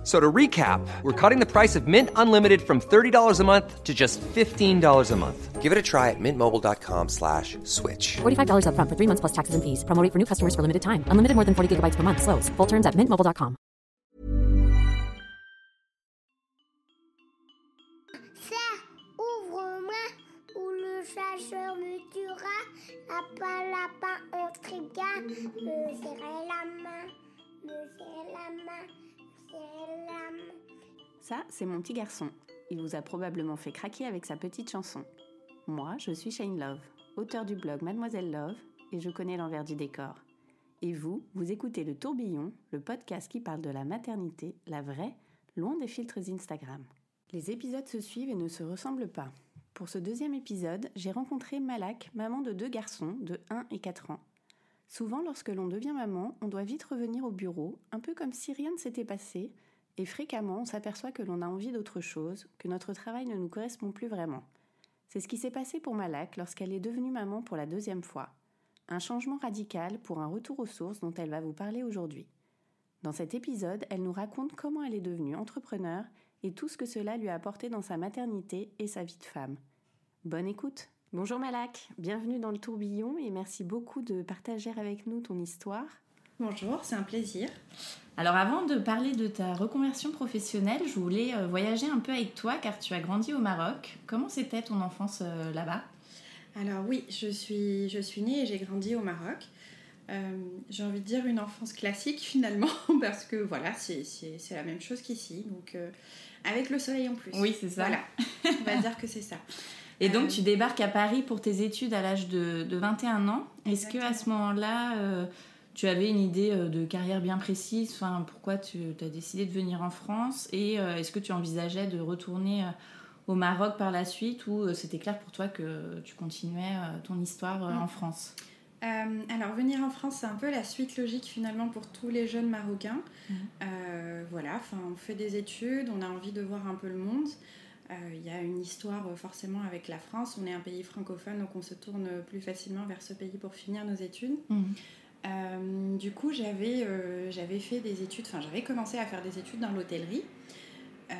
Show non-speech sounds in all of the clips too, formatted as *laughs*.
F- So to recap, we're cutting the price of Mint Unlimited from $30 a month to just $15 a month. Give it a try at mintmobile.com slash switch. $45 upfront for three months plus taxes and fees. Promo rate for new customers for limited time. Unlimited more than 40 gigabytes per month. Slows. Full terms at mintmobile.com. Ça, ouvre-moi, ou le chasseur me tuera. Lapin, lapin, intriguant, me serrer la me serrer la main, me serrer la main. Ça, c'est mon petit garçon. Il vous a probablement fait craquer avec sa petite chanson. Moi, je suis Shane Love, auteur du blog Mademoiselle Love, et je connais l'envers du décor. Et vous, vous écoutez Le Tourbillon, le podcast qui parle de la maternité, la vraie, loin des filtres Instagram. Les épisodes se suivent et ne se ressemblent pas. Pour ce deuxième épisode, j'ai rencontré Malak, maman de deux garçons de 1 et 4 ans. Souvent, lorsque l'on devient maman, on doit vite revenir au bureau, un peu comme si rien ne s'était passé, et fréquemment, on s'aperçoit que l'on a envie d'autre chose, que notre travail ne nous correspond plus vraiment. C'est ce qui s'est passé pour Malak lorsqu'elle est devenue maman pour la deuxième fois. Un changement radical pour un retour aux sources dont elle va vous parler aujourd'hui. Dans cet épisode, elle nous raconte comment elle est devenue entrepreneur et tout ce que cela lui a apporté dans sa maternité et sa vie de femme. Bonne écoute Bonjour Malak, bienvenue dans le tourbillon et merci beaucoup de partager avec nous ton histoire. Bonjour, c'est un plaisir. Alors avant de parler de ta reconversion professionnelle, je voulais euh, voyager un peu avec toi car tu as grandi au Maroc. Comment c'était ton enfance euh, là-bas? Alors oui, je suis, je suis née et j'ai grandi au Maroc. Euh, j'ai envie de dire une enfance classique *laughs* finalement, parce que voilà, c'est c'est- c'est la même chose qu'ici. Donc euh, avec le soleil en plus. Oui, c'est ça. Voilà, *laughs* on va dire que c'est ça. Et donc tu débarques à Paris pour tes études à l'âge de, de 21 ans. Est-ce que à ce moment-là, euh, tu avais une idée euh, de carrière bien précise? Enfin, pourquoi tu as décidé de venir en France? Et euh, est-ce que tu envisageais de retourner au Maroc par la suite? Ou c'était clair pour toi que tu continuais ton histoire euh, Mm. en France? Euh, alors venir en France, c'est un peu la suite logique finalement pour tous les jeunes Marocains. Euh, voilà, enfin on fait des études, on a envie de voir un peu le monde. Euh, Il y a une histoire euh, forcément avec la France. On est un pays francophone, donc on se tourne plus facilement vers ce pays pour finir nos études. Euh, du coup, j'avais euh, fait des études, enfin j'avais commencé à faire des études dans l'hôtellerie. Euh,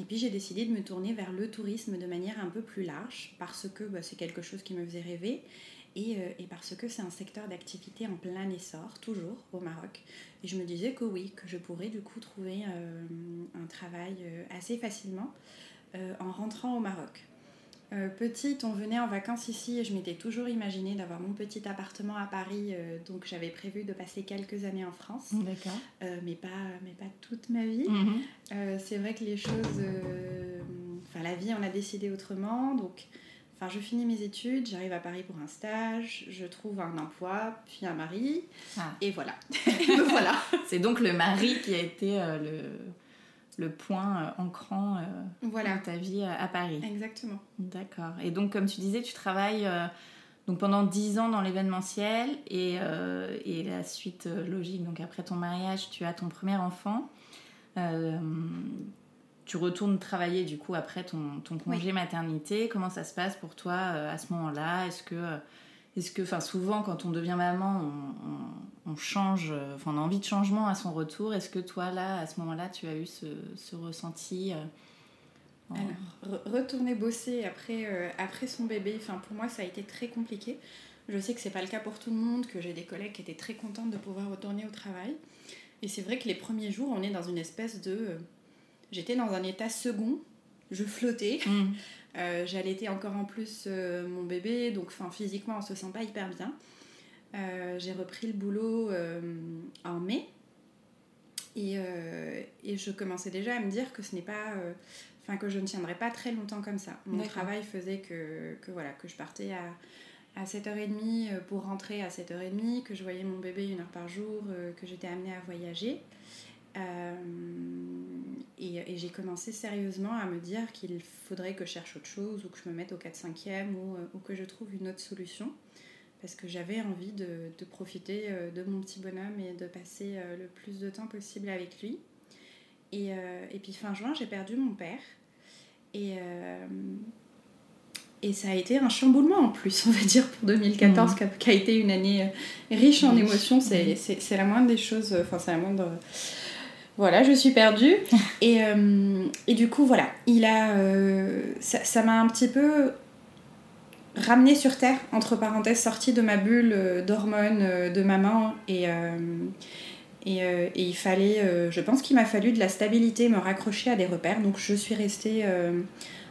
et puis j'ai décidé de me tourner vers le tourisme de manière un peu plus large parce que bah, c'est quelque chose qui me faisait rêver et, et parce que c'est un secteur d'activité en plein essor, toujours au Maroc. Et je me disais que oui, que je pourrais du coup trouver un travail assez facilement euh, en rentrant au Maroc. Euh, petite, on venait en vacances ici et je m'étais toujours imaginé d'avoir mon petit appartement à Paris, euh, donc j'avais prévu de passer quelques années en France, D'accord. mais, pas, mais pas toute ma vie. Mhm. C'est vrai que les choses. Enfin, la vie, on a décidé autrement. Donc, enfin, je finis mes études, j'arrive à Paris pour un stage, je trouve un emploi, puis un mari, Ah. et voilà. *laughs* Me voilà. C'est donc le mari qui a été le, le point euh, ancrant euh, Voilà. de ta vie euh, à Paris. Exactement. D'accord. Et donc, comme tu disais, tu travailles donc pendant 10 ans dans l'événementiel et, et la suite logique, donc après ton mariage, tu as ton premier enfant. Tu retournes travailler du coup après ton, ton congé maternité. Comment ça se passe pour toi euh, à ce moment-là? Est-ce que, euh, est-ce que, enfin, souvent quand on devient maman, on, on- on change, enfin, on a envie de changement à son retour. Est-ce que toi là, à ce moment-là, tu as eu ce, ce ressenti euh, en- Alors, re- retourner bosser après, euh, après son bébé, enfin, pour moi, ça a été très compliqué. Je sais que c'est pas le cas pour tout le monde, que j'ai des collègues qui étaient très contentes de pouvoir retourner au travail. Et c'est vrai que les premiers jours, on est dans une espèce de. euh, J'étais dans un état second, je flottais. Mm. Euh, J'allaitais encore en plus euh, mon bébé, donc enfin, physiquement on se sent pas hyper bien. Euh, J'ai repris le boulot en mai et, et je commençais déjà à me dire que ce n'est pas, enfin que je ne tiendrais pas très longtemps comme ça. Mon travail faisait que, que voilà que je partais à, à 7h30 euh, pour rentrer à 7h30, que je voyais mon bébé une heure par jour, que j'étais amenée à voyager. Euh, et et j'ai commencé sérieusement à me dire qu'il faudrait que je cherche autre chose ou que je me mette au 4-5e ou, euh, ou que je trouve une autre solution. parce que j'avais envie de, de profiter euh, de mon petit bonhomme et de passer euh, le plus de temps possible avec lui. Et, et puis fin juin, j'ai perdu mon père. Et, euh, et ça a été un chamboulement en plus, on va dire, pour 2014, qui, a, qui a été une année riche en émotions. C'est, c'est, la moindre des choses. Enfin, c'est la moindre. Voilà, je suis perdue. *laughs* et, euh, et du coup, voilà, il a. euh, ça, m'a un petit peu ramené sur terre, entre parenthèses, sortie de ma bulle euh, d'hormones de maman. Et, et, il fallait. je pense qu'il m'a fallu de la stabilité, me raccrocher à des repères. Donc je suis restée.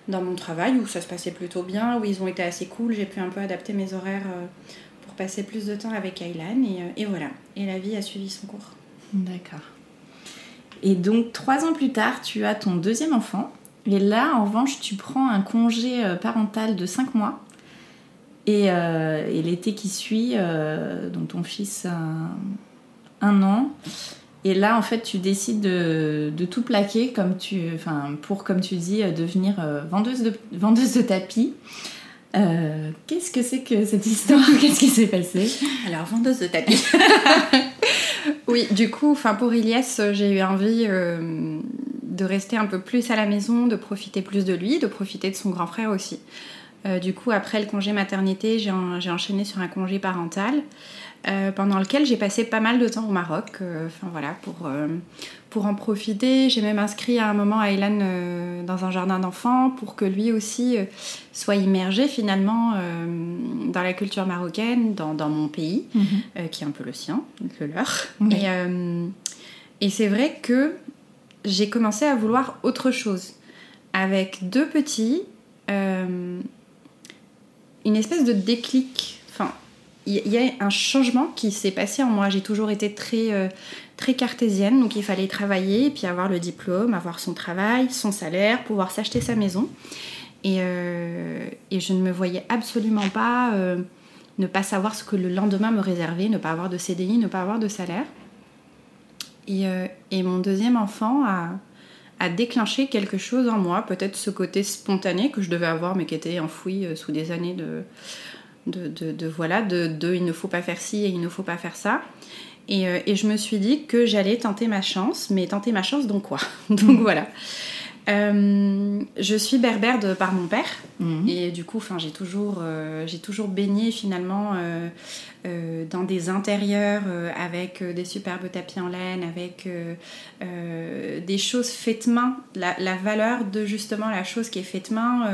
dans mon travail où ça se passait plutôt bien, où ils ont été assez cool. J'ai pu un peu adapter mes horaires pour passer plus de temps avec Aylan et, et voilà. Et la vie a suivi son cours. D'accord. Et donc, trois ans plus tard, tu as ton deuxième enfant. Et là, en revanche, tu prends un congé euh, parental de 5 mois. Et, euh, et l'été qui suit, euh, donc ton fils a un an. Et là, en fait, tu décides de, de tout plaquer comme tu, enfin, pour, comme tu dis, devenir vendeuse, de, vendeuse de tapis. Euh, Qu'est-ce que c'est que cette histoire? *laughs* Qu'est-ce qui s'est passé? Alors, vendeuse de tapis. *laughs* oui, du coup, enfin pour Ilias, j'ai eu envie euh, de rester un peu plus à la maison, de profiter plus de lui, de profiter de son grand frère aussi. Euh, du coup, après le congé maternité, j'ai enchaîné sur un congé parental euh, pendant lequel j'ai passé pas mal de temps au Maroc. euh, Enfin voilà, pour, euh, pour en profiter. J'ai même inscrit à un moment Aylan euh, dans un jardin d'enfants pour que lui aussi soit immergé finalement dans la culture marocaine, dans, dans mon pays, euh, qui est un peu le sien, le leur. Et, et c'est vrai que j'ai commencé à vouloir autre chose. Avec deux petits, euh, une espèce de déclic. Il y, a un changement qui s'est passé en moi. J'ai toujours été très, euh, très cartésienne, donc il fallait travailler, puis avoir le diplôme, avoir son travail, son salaire, pouvoir s'acheter sa maison. Et, euh, je ne me voyais absolument pas euh, ne pas savoir ce que le lendemain me réservait, ne pas avoir de CDI, ne pas avoir de salaire. Et, mon deuxième enfant a, déclenché quelque chose en moi, peut-être ce côté spontané que je devais avoir, mais qui était enfoui sous des années de, de, voilà, de, il ne faut pas faire ci et il ne faut pas faire ça. Et, euh, et je me suis dit que j'allais tenter ma chance, mais tenter ma chance donc quoi? *laughs* Donc voilà. Euh, je suis berbère de par mon père Mhm. et du coup, enfin, j'ai toujours, euh, j'ai toujours baigné finalement euh, dans des intérieurs avec des superbes tapis en laine, avec des choses faites main, la, la valeur de justement la chose qui est faite main,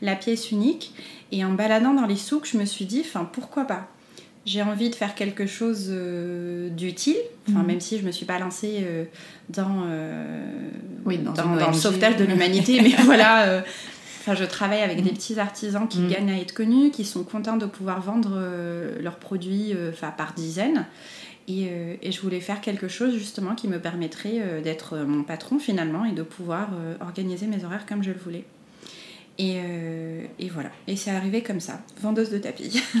la pièce unique. Et en baladant dans les souks, je me suis dit, enfin, pourquoi pas? J'ai envie de faire quelque chose euh, d'utile, enfin, Mhm. même si je me suis pas lancée euh, dans, euh, Oui, dans dans, une dans le sauvetage de l'humanité, mais *laughs* voilà. Enfin, je travaille avec des Mhm. petits artisans qui Mhm. gagnent à être connus, qui sont contents de pouvoir vendre leurs produits par dizaines. Et, et je voulais faire quelque chose justement qui me permettrait d'être mon patron finalement et de pouvoir organiser mes horaires comme je le voulais. Et, et voilà. Et c'est arrivé comme ça, vendeuse de tapis. *laughs*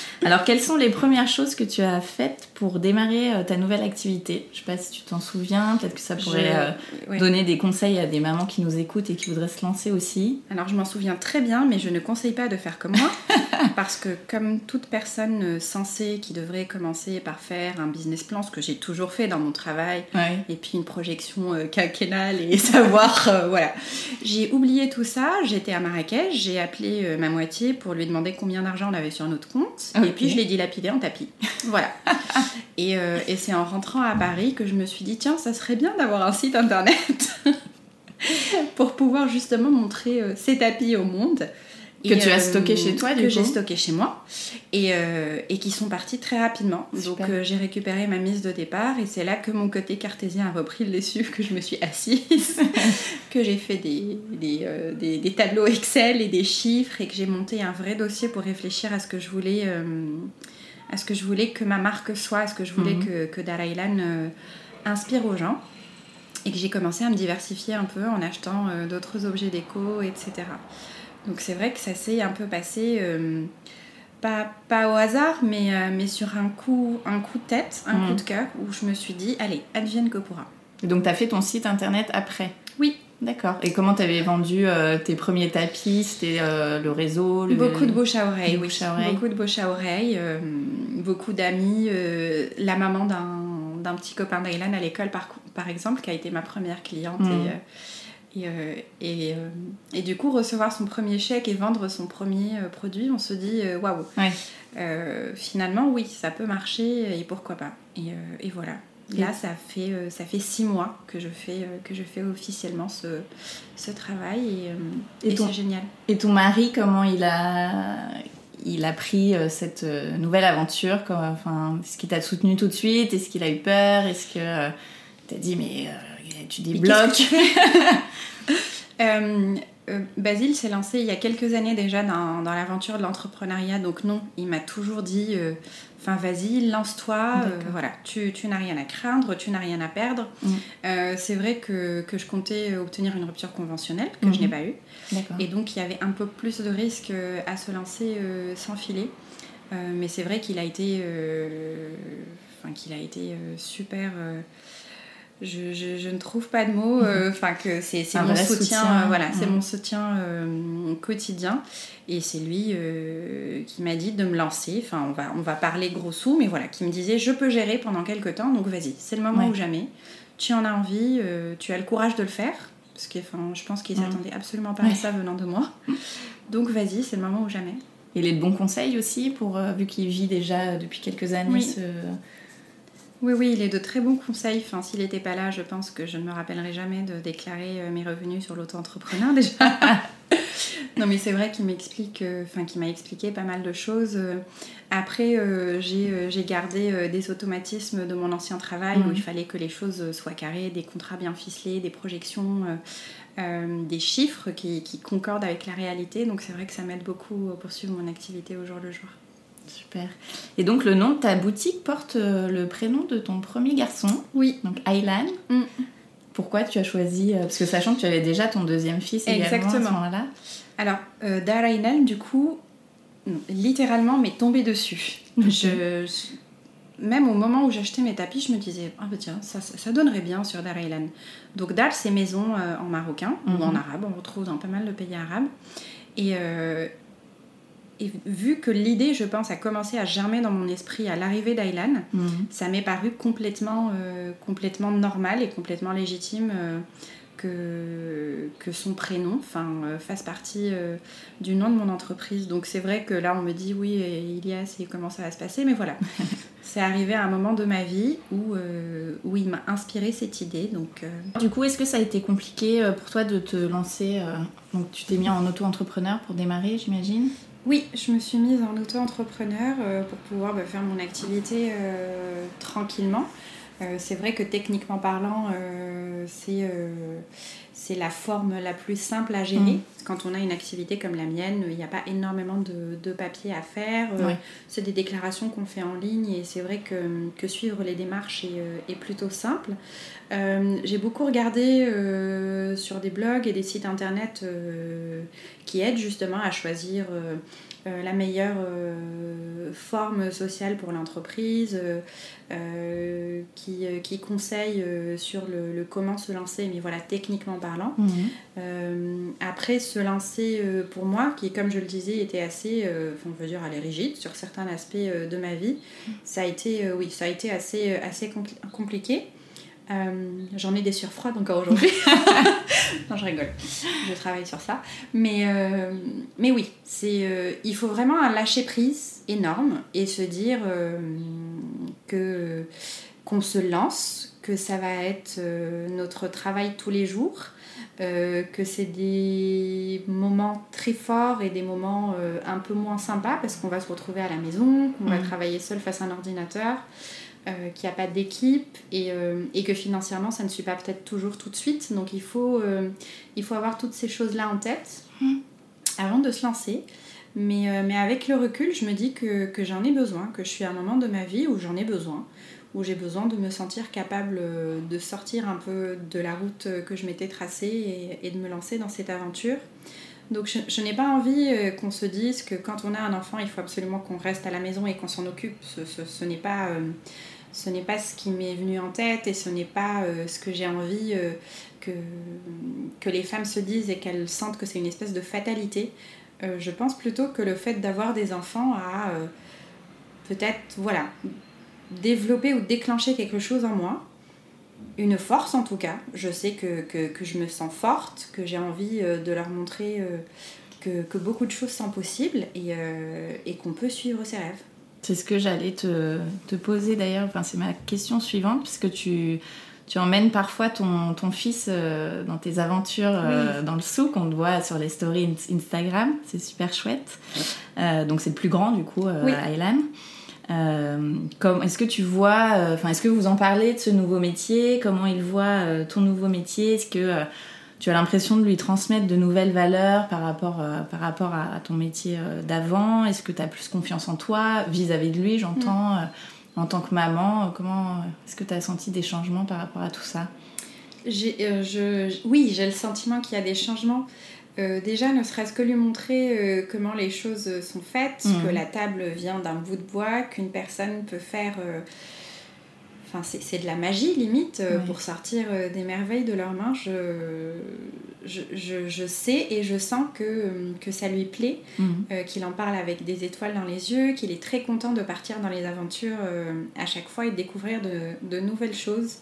Alors, quelles sont les premières choses que tu as faites pour démarrer euh, ta nouvelle activité? Je sais pas si tu t'en souviens, peut-être que ça pourrait euh, donner des conseils à des mamans qui nous écoutent et qui voudraient se lancer aussi. Alors je m'en souviens très bien, mais je ne conseille pas de faire comme moi, *laughs* parce que comme toute personne euh, sensée qui devrait commencer par faire un business plan, ce que j'ai toujours fait dans mon travail, Ouais. et puis une projection euh, quinquennale et *laughs* savoir, voilà. J'ai oublié tout ça, j'étais à Marrakech, j'ai appelé ma moitié pour lui demander combien d'argent on avait sur notre compte, et puis je l'ai dilapidé en tapis. *laughs* Voilà. et euh, et c'est en rentrant à Paris que je me suis dit, tiens, ça serait bien d'avoir un site internet *laughs* pour pouvoir justement montrer euh, ces tapis au monde. Que tu as stocké chez toi, du Que j'ai stocké chez moi. Et, euh, et qui sont partis très rapidement. Donc Super. euh, j'ai récupéré ma mise de départ et c'est là que mon côté cartésien a repris le dessus, que je me suis assise, *laughs* que j'ai fait des, des, euh, des- des tableaux Excel et des chiffres et que j'ai monté un vrai dossier pour réfléchir à ce que je voulais, euh, à ce que, je voulais que ma marque soit, à ce que je voulais Mhm. que, que Darailan euh, inspire aux gens. Et que j'ai commencé à me diversifier un peu en achetant euh, d'autres objets déco, etc. Donc c'est vrai que ça s'est un peu passé, euh, pas, pas au hasard, mais, euh, mais sur un coup, un coup de tête, un Mhm. coup de cœur, où je me suis dit, allez, advienne que pourra. Donc, tu as fait ton site internet après? Oui, D'accord. Et comment tu avais vendu euh, tes premiers tapis? C'était le réseau le... Beaucoup de bouche à oreille, Bouche à oreille. Beaucoup de bouche à oreille, beaucoup d'amis. la maman d'un d'un petit copain d'Aylan à l'école, par, par exemple, qui a été ma première cliente. Mhm. Et, et, euh, et, euh, et du coup, recevoir son premier chèque et vendre son premier euh, produit, on se dit waouh, Ouais. Euh, finalement, oui, ça peut marcher et pourquoi pas. Et, et voilà. Là, ça fait, ça fait six mois que je fais, que je fais officiellement ce, ce travail et, Et c'est génial. Et ton mari, comment il a, il a pris cette nouvelle aventure enfin, Est-ce qu'il t'a soutenu tout de suite? Est-ce qu'il a eu peur? Est-ce que t'as dit mais tu tu fais *laughs* Euh, euh, Basile s'est lancé il y a quelques années déjà dans, dans l'aventure de l'entrepreneuriat, donc non, il m'a toujours dit, euh, enfin vas-y, lance-toi, voilà, tu, tu n'as rien à craindre, tu n'as rien à perdre. Mm. C'est vrai que, que je comptais obtenir une rupture conventionnelle, que je Mhm. n'ai pas eue, et donc il y avait un peu plus de risques à se lancer sans filet. Mais c'est vrai qu'il a été, enfin qu'il a été super. Je, je- je ne trouve pas de mots. euh, Enfin que c'est mon soutien. soutien, euh, voilà, c'est mhm. mon soutien euh, quotidien. Et c'est lui qui m'a dit de me lancer. Enfin, on va on va parler gros sous, mais voilà, qui me disait je peux gérer pendant quelques temps. Donc vas-y, c'est le moment Ouais. ou jamais. Tu en as envie, tu as le courage de le faire. Parce que je pense qu'il Mhm. s'attendait absolument pas Ouais. à ça venant de moi. Donc vas-y, c'est le moment ou jamais. Il est de bons conseils aussi, pour, vu qu'il vit déjà depuis quelques années Oui. ce... Oui, oui, il est de très bons conseils. Enfin, s'il n'était pas là, je pense que je ne me rappellerai jamais de déclarer euh, mes revenus sur l'auto-entrepreneur *laughs* déjà. non, mais c'est vrai qu'il m'explique, euh, enfin, qu'il m'a expliqué pas mal de choses. Euh, Après, euh, j'ai j'ai gardé euh, des automatismes de mon ancien travail Mhm. où il fallait que les choses soient carrées, des contrats bien ficelés, des projections, euh, des chiffres qui, qui concordent avec la réalité. Donc, c'est vrai que ça m'aide beaucoup à poursuivre mon activité au jour le jour. Super. Et donc le nom de ta boutique porte euh, le prénom de ton premier garçon, Oui, donc Aylan. Mm. Pourquoi tu as choisi euh, Parce que sachant que tu avais déjà ton deuxième fils également à ce Exactement. moment-là. Alors, euh, Darainan, du coup, littéralement m'est tombé dessus. Je, même au moment où j'achetais mes tapis, je me disais, ah bah tiens, ça, ça, ça donnerait bien sur Darailan. Donc Dar, c'est maison euh, en marocain ou Mhm. en arabe, on retrouve dans pas mal de pays arabes. Et, euh, et vu que l'idée, je pense, a commencé à germer dans mon esprit à l'arrivée d'Aylan, Mhm. ça m'est paru complètement, euh, complètement normal et complètement légitime euh, que, que son prénom euh, fasse partie du nom de mon entreprise. Donc c'est vrai que là on me dit oui Ilias et comment ça va se passer, mais voilà. *laughs* c'est arrivé à un moment de ma vie où, où il m'a inspiré cette idée. Donc Du coup, est-ce que ça a été compliqué pour toi de te lancer Donc tu t'es mis en auto-entrepreneur pour démarrer, j'imagine? Oui, je me suis mise en auto-entrepreneur euh, pour pouvoir bah, faire mon activité euh, tranquillement. Euh, c'est vrai que techniquement parlant, c'est c'est la forme la plus simple à gérer. Mhm. Quand on a une activité comme la mienne, il n'y a pas énormément de, de papier à faire. Euh. C'est des déclarations qu'on fait en ligne et c'est vrai que, que suivre les démarches est, euh, est plutôt simple. Euh, J'ai beaucoup regardé euh, sur des blogs et des sites internet euh, qui aident justement à choisir euh, la meilleure euh, forme sociale pour l'entreprise, euh, qui, euh, sur le, le comment se lancer, mais voilà, techniquement parlant. Mhm. Euh, après, se lancer euh, pour moi, qui comme je le disais était assez, euh, on veut dire, aller rigide sur certains aspects de ma vie, ça a été, oui, ça a été assez, assez compli- compliqué. Euh, J'en ai des surfroides encore aujourd'hui. *laughs* non, je rigole. Je travaille sur ça. Mais, euh, mais oui, c'est, euh, il faut vraiment un lâcher prise énorme et se dire que qu'on se lance, que ça va être notre travail tous les jours, euh, que c'est des moments très forts et des moments euh, un peu moins sympas parce qu'on va se retrouver à la maison, qu'on va Mhm. travailler seul face à un ordinateur, euh, qu'il n'y a pas d'équipe et, et que financièrement ça ne suit pas peut-être toujours tout de suite. Donc il faut, il faut avoir toutes ces choses-là en tête Mhm. avant de se lancer. Mais, mais avec le recul, je me dis que, que j'en ai besoin, que je suis à un moment de ma vie où j'en ai besoin, où j'ai besoin de me sentir capable euh, de sortir un peu de la route euh, que je m'étais tracée et, de me lancer dans cette aventure. Donc je, n'ai pas envie euh, qu'on se dise que quand on a un enfant, il faut absolument qu'on reste à la maison et qu'on s'en occupe. Ce, n'est pas, ce n'est pas ce qui m'est venu en tête et ce n'est pas ce que j'ai envie que, que les femmes se disent et qu'elles sentent que c'est une espèce de fatalité. je pense plutôt que le fait d'avoir des enfants a peut-être, voilà, développer ou déclencher quelque chose en moi une force en tout cas. Je sais que, que, je me sens forte, que j'ai envie euh, de leur montrer euh, que, que, beaucoup de choses sont possibles et, euh, et qu'on peut suivre ses rêves. C'est ce que j'allais te, te, poser d'ailleurs, enfin, c'est ma question suivante, puisque tu, tu emmènes parfois ton, ton fils dans tes aventures dans le souk, on te voit sur les stories Instagram, c'est super chouette. donc c'est le plus grand du coup, oui. Aylan. Euh, est-ce que tu vois, euh, enfin, est-ce que vous en parlez de ce nouveau métier? Comment il voit euh, ton nouveau métier? Est-ce que tu as l'impression de lui transmettre de nouvelles valeurs par rapport, par rapport à, ton métier d'avant? Est-ce que tu as plus confiance en toi vis-à-vis de lui, j'entends, mm. en tant que maman? Comment est-ce que tu as senti des changements par rapport à tout ça? Je, Oui, j'ai le sentiment qu'il y a des changements. Euh, déjà, ne serait-ce que lui montrer euh, comment les choses sont faites, que mhm. la table vient d'un bout de bois, qu'une personne peut faire. Euh, enfin, c'est de la magie limite pour sortir des merveilles de leurs mains. Je, je, je, sais et je sens que, que ça lui plaît, mhm. qu'il en parle avec des étoiles dans les yeux, qu'il est très content de partir dans les aventures à chaque fois et de découvrir de, de nouvelles choses.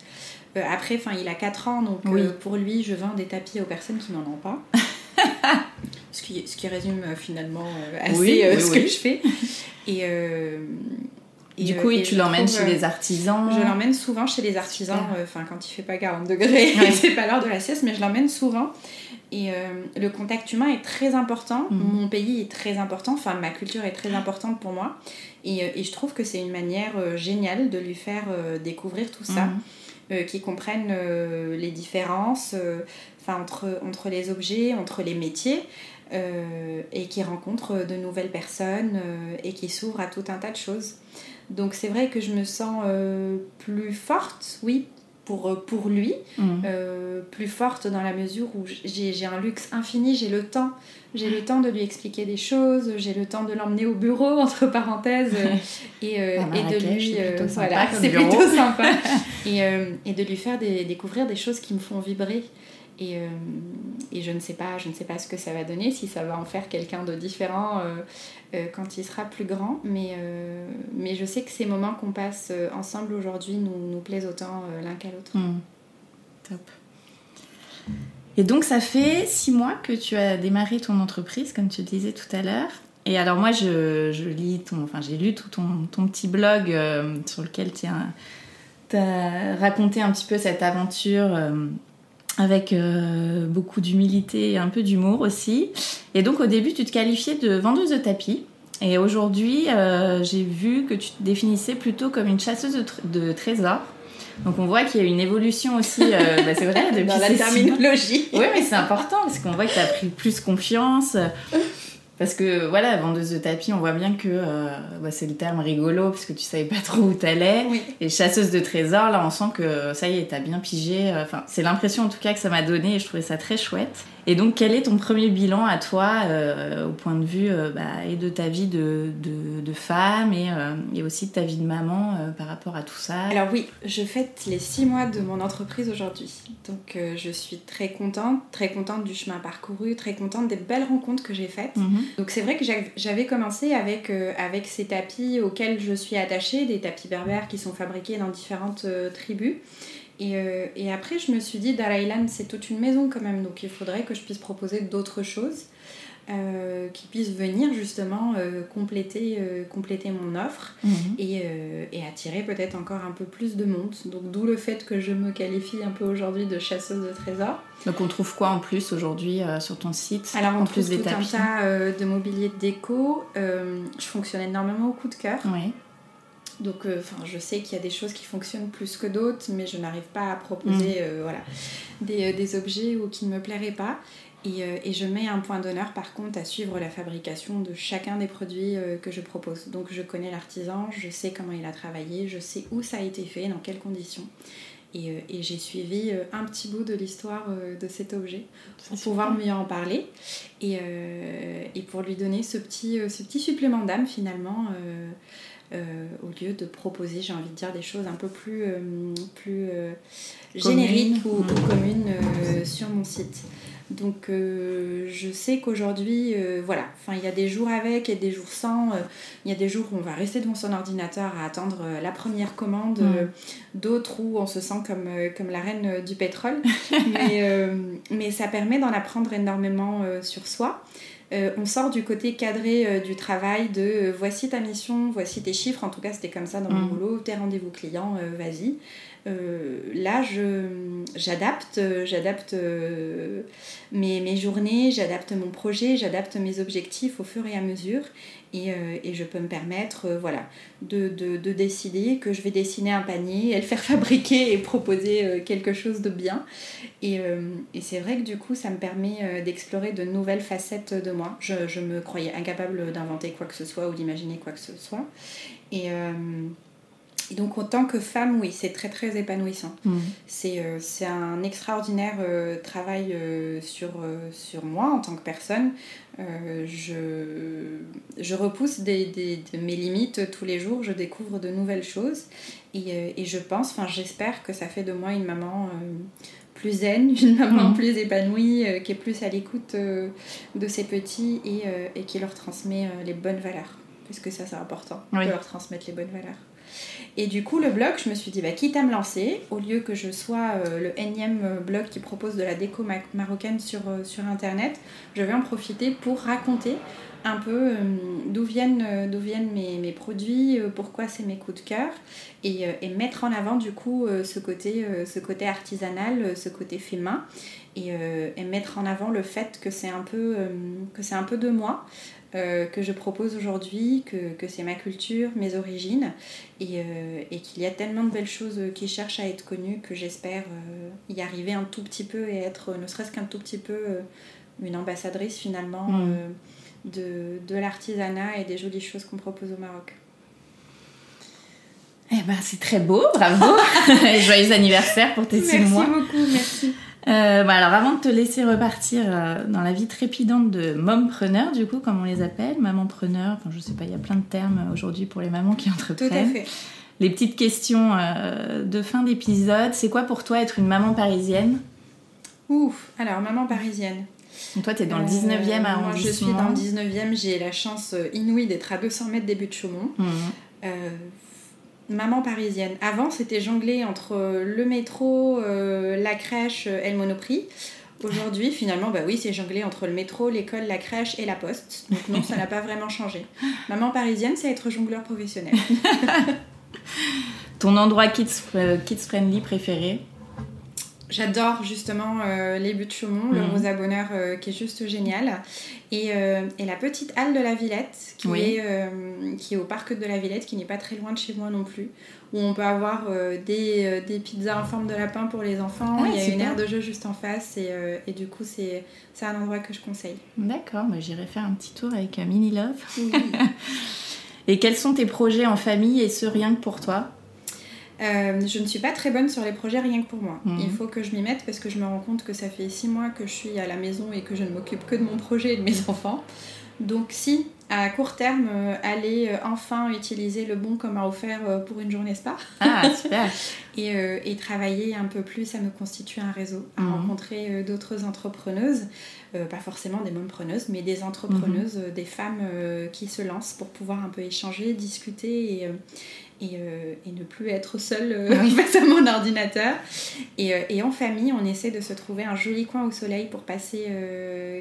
après, enfin, il a 4 ans, donc pour lui, je vends des tapis aux personnes qui n'en ont pas. *laughs* *laughs* ce, qui, ce qui résume euh, finalement euh, assez euh, ce que je fais. *laughs* Et, et du coup, tu l'emmènes chez les artisans Je l'emmène souvent chez les artisans, enfin quand il fait pas 40 degrés, *laughs* c'est pas l'heure de la sieste, mais je l'emmène souvent. Et le contact humain est très important, mhm. mon pays est très important, enfin ma culture est très importante pour moi. Et, et je trouve que c'est une manière géniale de lui faire découvrir tout ça. Mhm. Qui comprennent les différences, entre, entre les objets, entre les métiers, euh, et qui rencontre de nouvelles personnes euh, et qui s'ouvre à tout un tas de choses. Donc c'est vrai que je me sens euh, plus forte, oui, pour, pour lui, mmh. plus forte dans la mesure où j'ai un luxe infini, j'ai le temps. J'ai le temps de lui expliquer des choses, j'ai le temps de l'emmener au bureau, *laughs* entre parenthèses, *laughs* et, et de lui... voilà, *laughs* c'est plutôt sympa. et, et, de lui faire des, découvrir des choses qui me font vibrer. Et, euh, et, je ne sais pas, je ne sais pas ce que ça va donner, si ça va en faire quelqu'un de différent euh, euh, quand il sera plus grand. Mais, mais je sais que ces moments qu'on passe ensemble aujourd'hui nous, nous plaisent autant l'un qu'à l'autre. Mmh. Top. Et donc ça fait six mois que tu as démarré ton entreprise, comme tu disais tout à l'heure. Et alors moi, je, je lis ton, enfin j'ai lu tout ton, ton petit blog sur lequel tu as, raconté un petit peu cette aventure avec euh, beaucoup d'humilité et un peu d'humour aussi. Et donc au début, tu te qualifiais de vendeuse de tapis. Et aujourd'hui, euh, j'ai vu que tu te définissais plutôt comme une chasseuse de, trésors. Donc on voit qu'il y a une évolution aussi, euh, *laughs* bah, c'est vrai, depuis Dans la terminologie. Oui, mais c'est important parce qu'on voit que tu as pris plus confiance. *laughs* Parce que voilà, vendeuse de tapis, on voit bien que euh, bah, c'est le terme rigolo parce que tu savais pas trop où t'allais. Oui. Et chasseuse de trésors, là on sent que ça y est, t'as bien pigé. Enfin, c'est l'impression en tout cas que ça m'a donné et je trouvais ça très chouette. Et donc, quel est ton premier bilan à toi, euh, au point de vue euh, bah, et de ta vie de, de, femme et, euh, et, aussi de ta vie de maman par rapport à tout ça? Alors oui, je fête les six mois de mon entreprise aujourd'hui. Donc, je suis très contente, très contente du chemin parcouru, très contente des belles rencontres que j'ai faites. Mhm. Donc, c'est vrai que j'avais commencé avec, avec ces tapis auxquels je suis attachée, des tapis berbères qui sont fabriqués dans différentes tribus. Euh, et, après, je me suis dit, Dalai c'est toute une maison quand même, donc il faudrait que je puisse proposer d'autres choses euh, qui puissent venir justement euh, compléter, compléter mon offre mhm. et, et, attirer peut-être encore un peu plus de monde. Donc d'où le fait que je me qualifie un peu aujourd'hui de chasseuse de trésors. Donc on trouve quoi en plus aujourd'hui sur ton site Alors on en trouve tout un tas de mobilier de déco. je fonctionne énormément au coup de cœur. Oui. Donc, euh, je sais qu'il y a des choses qui fonctionnent plus que d'autres, mais je n'arrive pas à proposer mm. euh, voilà, des, euh, des, objets ou qui ne me plairaient pas. Et, et, je mets un point d'honneur par contre à suivre la fabrication de chacun des produits que je propose. Donc je connais l'artisan, je sais comment il a travaillé, je sais où ça a été fait, dans quelles conditions. Et, et j'ai suivi un petit bout de l'histoire de cet objet pour pouvoir mieux en parler et, et, pour lui donner ce petit, ce petit supplément d'âme finalement au lieu de proposer, j'ai envie de dire, des choses un peu plus, plus génériques ou, ou, communes sur mon site. Donc euh, je sais qu'aujourd'hui, euh, voilà, enfin il y a des jours avec et des jours sans. Euh, il y a des jours où on va rester devant son ordinateur à attendre la première commande, mm. d'autres où on se sent comme, comme la reine du pétrole. *laughs* mais, mais ça permet d'en apprendre énormément sur soi. On sort du côté cadré du travail de voici ta mission, voici tes chiffres. En tout cas, c'était comme ça dans mon mm. boulot. Tes rendez-vous clients, vas-y. Euh, là, j'adapte, j'adapte euh, mes, mes, journées, j'adapte mon projet, j'adapte mes objectifs au fur et à mesure. Et, euh, et je peux me permettre voilà, de, de, de, décider que je vais dessiner un panier et le faire *laughs* fabriquer et proposer quelque chose de bien. Et, et c'est vrai que du coup, ça me permet d'explorer de nouvelles facettes de moi. Je, je me croyais incapable d'inventer quoi que ce soit ou d'imaginer quoi que ce soit. Et donc en tant que femme, oui, c'est très très épanouissant. Mm. Euh, c'est un extraordinaire euh, travail euh, sur, sur moi en tant que personne. je, je repousse des, des, de mes limites tous les jours, je découvre de nouvelles choses et, et je pense, enfin j'espère que ça fait de moi une maman plus zen, *laughs* une maman mm. plus épanouie, qui est plus à l'écoute de ses petits et, et, qui leur transmet les bonnes valeurs. Parce que ça c'est important, de leur transmettre les bonnes valeurs. Et du coup, le blog, je me suis dit, bah, quitte à me lancer, au lieu que je sois euh, le énième euh, blog qui propose de la déco marocaine sur, euh, sur Internet, je vais en profiter pour raconter un peu d'où viennent, d'où viennent mes, produits, pourquoi c'est mes coups de cœur, et, et, mettre en avant du coup ce côté, artisanal, ce côté fait main, et, et mettre en avant le fait que c'est un peu de moi. Euh, que je propose aujourd'hui, que, que c'est ma culture, mes origines, et, euh, et qu'il y a tellement de belles choses qui cherchent à être connues que j'espère euh, y arriver un tout petit peu et être, ne serait-ce qu'un tout petit peu, une ambassadrice finalement mm. de, de l'artisanat et des jolies choses qu'on propose au Maroc. Eh ben, c'est très beau, bravo! *laughs* *laughs* Joyeux anniversaire pour tes six mois. Merci beaucoup, merci. Euh, bah, alors avant de te laisser repartir euh, dans la vie trépidante de mompreneur, du coup, comme on les appelle, mamanpreneur, enfin je sais pas, il y a plein de termes aujourd'hui pour les mamans qui entreprennent. Tout à fait. Les petites questions euh, de fin d'épisode, c'est quoi pour toi être une maman parisienne? Ouf, alors maman parisienne. Donc toi, tu es dans le 19e arrondissement. Moi, je suis dans le 19e, j'ai la chance inouïe d'être à 200 mètres des buts de Chaumont. Mmh maman parisienne. Avant, c'était jongler entre le métro, euh, la crèche euh, et le monoprix. Aujourd'hui, *laughs* finalement, bah oui, c'est jongler entre le métro, l'école, la crèche et la poste. Donc non, ça n'a pas vraiment changé. Maman parisienne, c'est être jongleur professionnel. *laughs* Ton endroit kids, euh, kids friendly préféré? J'adore justement euh, les buts de Chaumont, le mhm. Rosa Bonheur euh, qui est juste génial. Et, euh, et, la petite halle de la Villette qui, est, qui est au parc de la Villette, qui n'est pas très loin de chez moi non plus, où on peut avoir des, des, pizzas en forme de lapin pour les enfants. Il y a une aire de jeu juste en face et, et du coup c'est un endroit que je conseille. D'accord, bah, j'irai faire un petit tour avec Mini Love. *laughs* et quels sont tes projets en famille et ce rien que pour toi? Euh, je ne suis pas très bonne sur les projets rien que pour moi. Mhm. Il faut que je m'y mette parce que je me rends compte que ça fait six mois que je suis à la maison et que je ne m'occupe que de mon projet et de mes *laughs* enfants. Donc si à court terme, euh, aller euh, enfin utiliser le bon comme à offert pour une journée spa. Ah, *laughs* super et, et, travailler un peu plus à me constituer un réseau, à mhm. rencontrer d'autres entrepreneuses, pas forcément des mompreneuses, mais des entrepreneuses, mhm. des femmes qui se lancent pour pouvoir un peu échanger, discuter et euh, et, ne plus être seule euh, *laughs* face à mon ordinateur. Et, euh, et, en famille, on essaie de se trouver un joli coin au soleil pour passer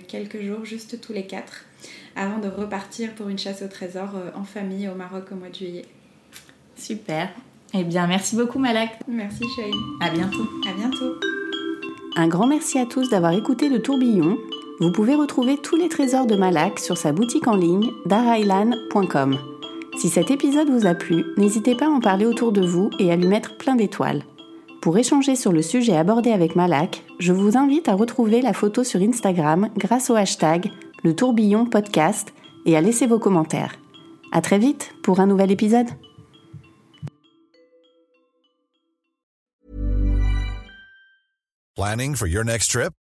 quelques jours, juste tous les quatre, avant de repartir pour une chasse au trésor en famille au Maroc au mois de juillet. Super. Eh bien, merci beaucoup Malak. Merci Shane. À bientôt. À bientôt. Un grand merci à tous d'avoir écouté le tourbillon. Vous pouvez retrouver tous les trésors de Malak sur sa boutique en ligne darailan.com. Si cet épisode vous a plu, n'hésitez pas à en parler autour de vous et à lui mettre plein d'étoiles. Pour échanger sur le sujet abordé avec Malak, je vous invite à retrouver la photo sur Instagram grâce au hashtag le tourbillon podcast et à laisser vos commentaires. À très vite pour un nouvel épisode. Planning for your next trip?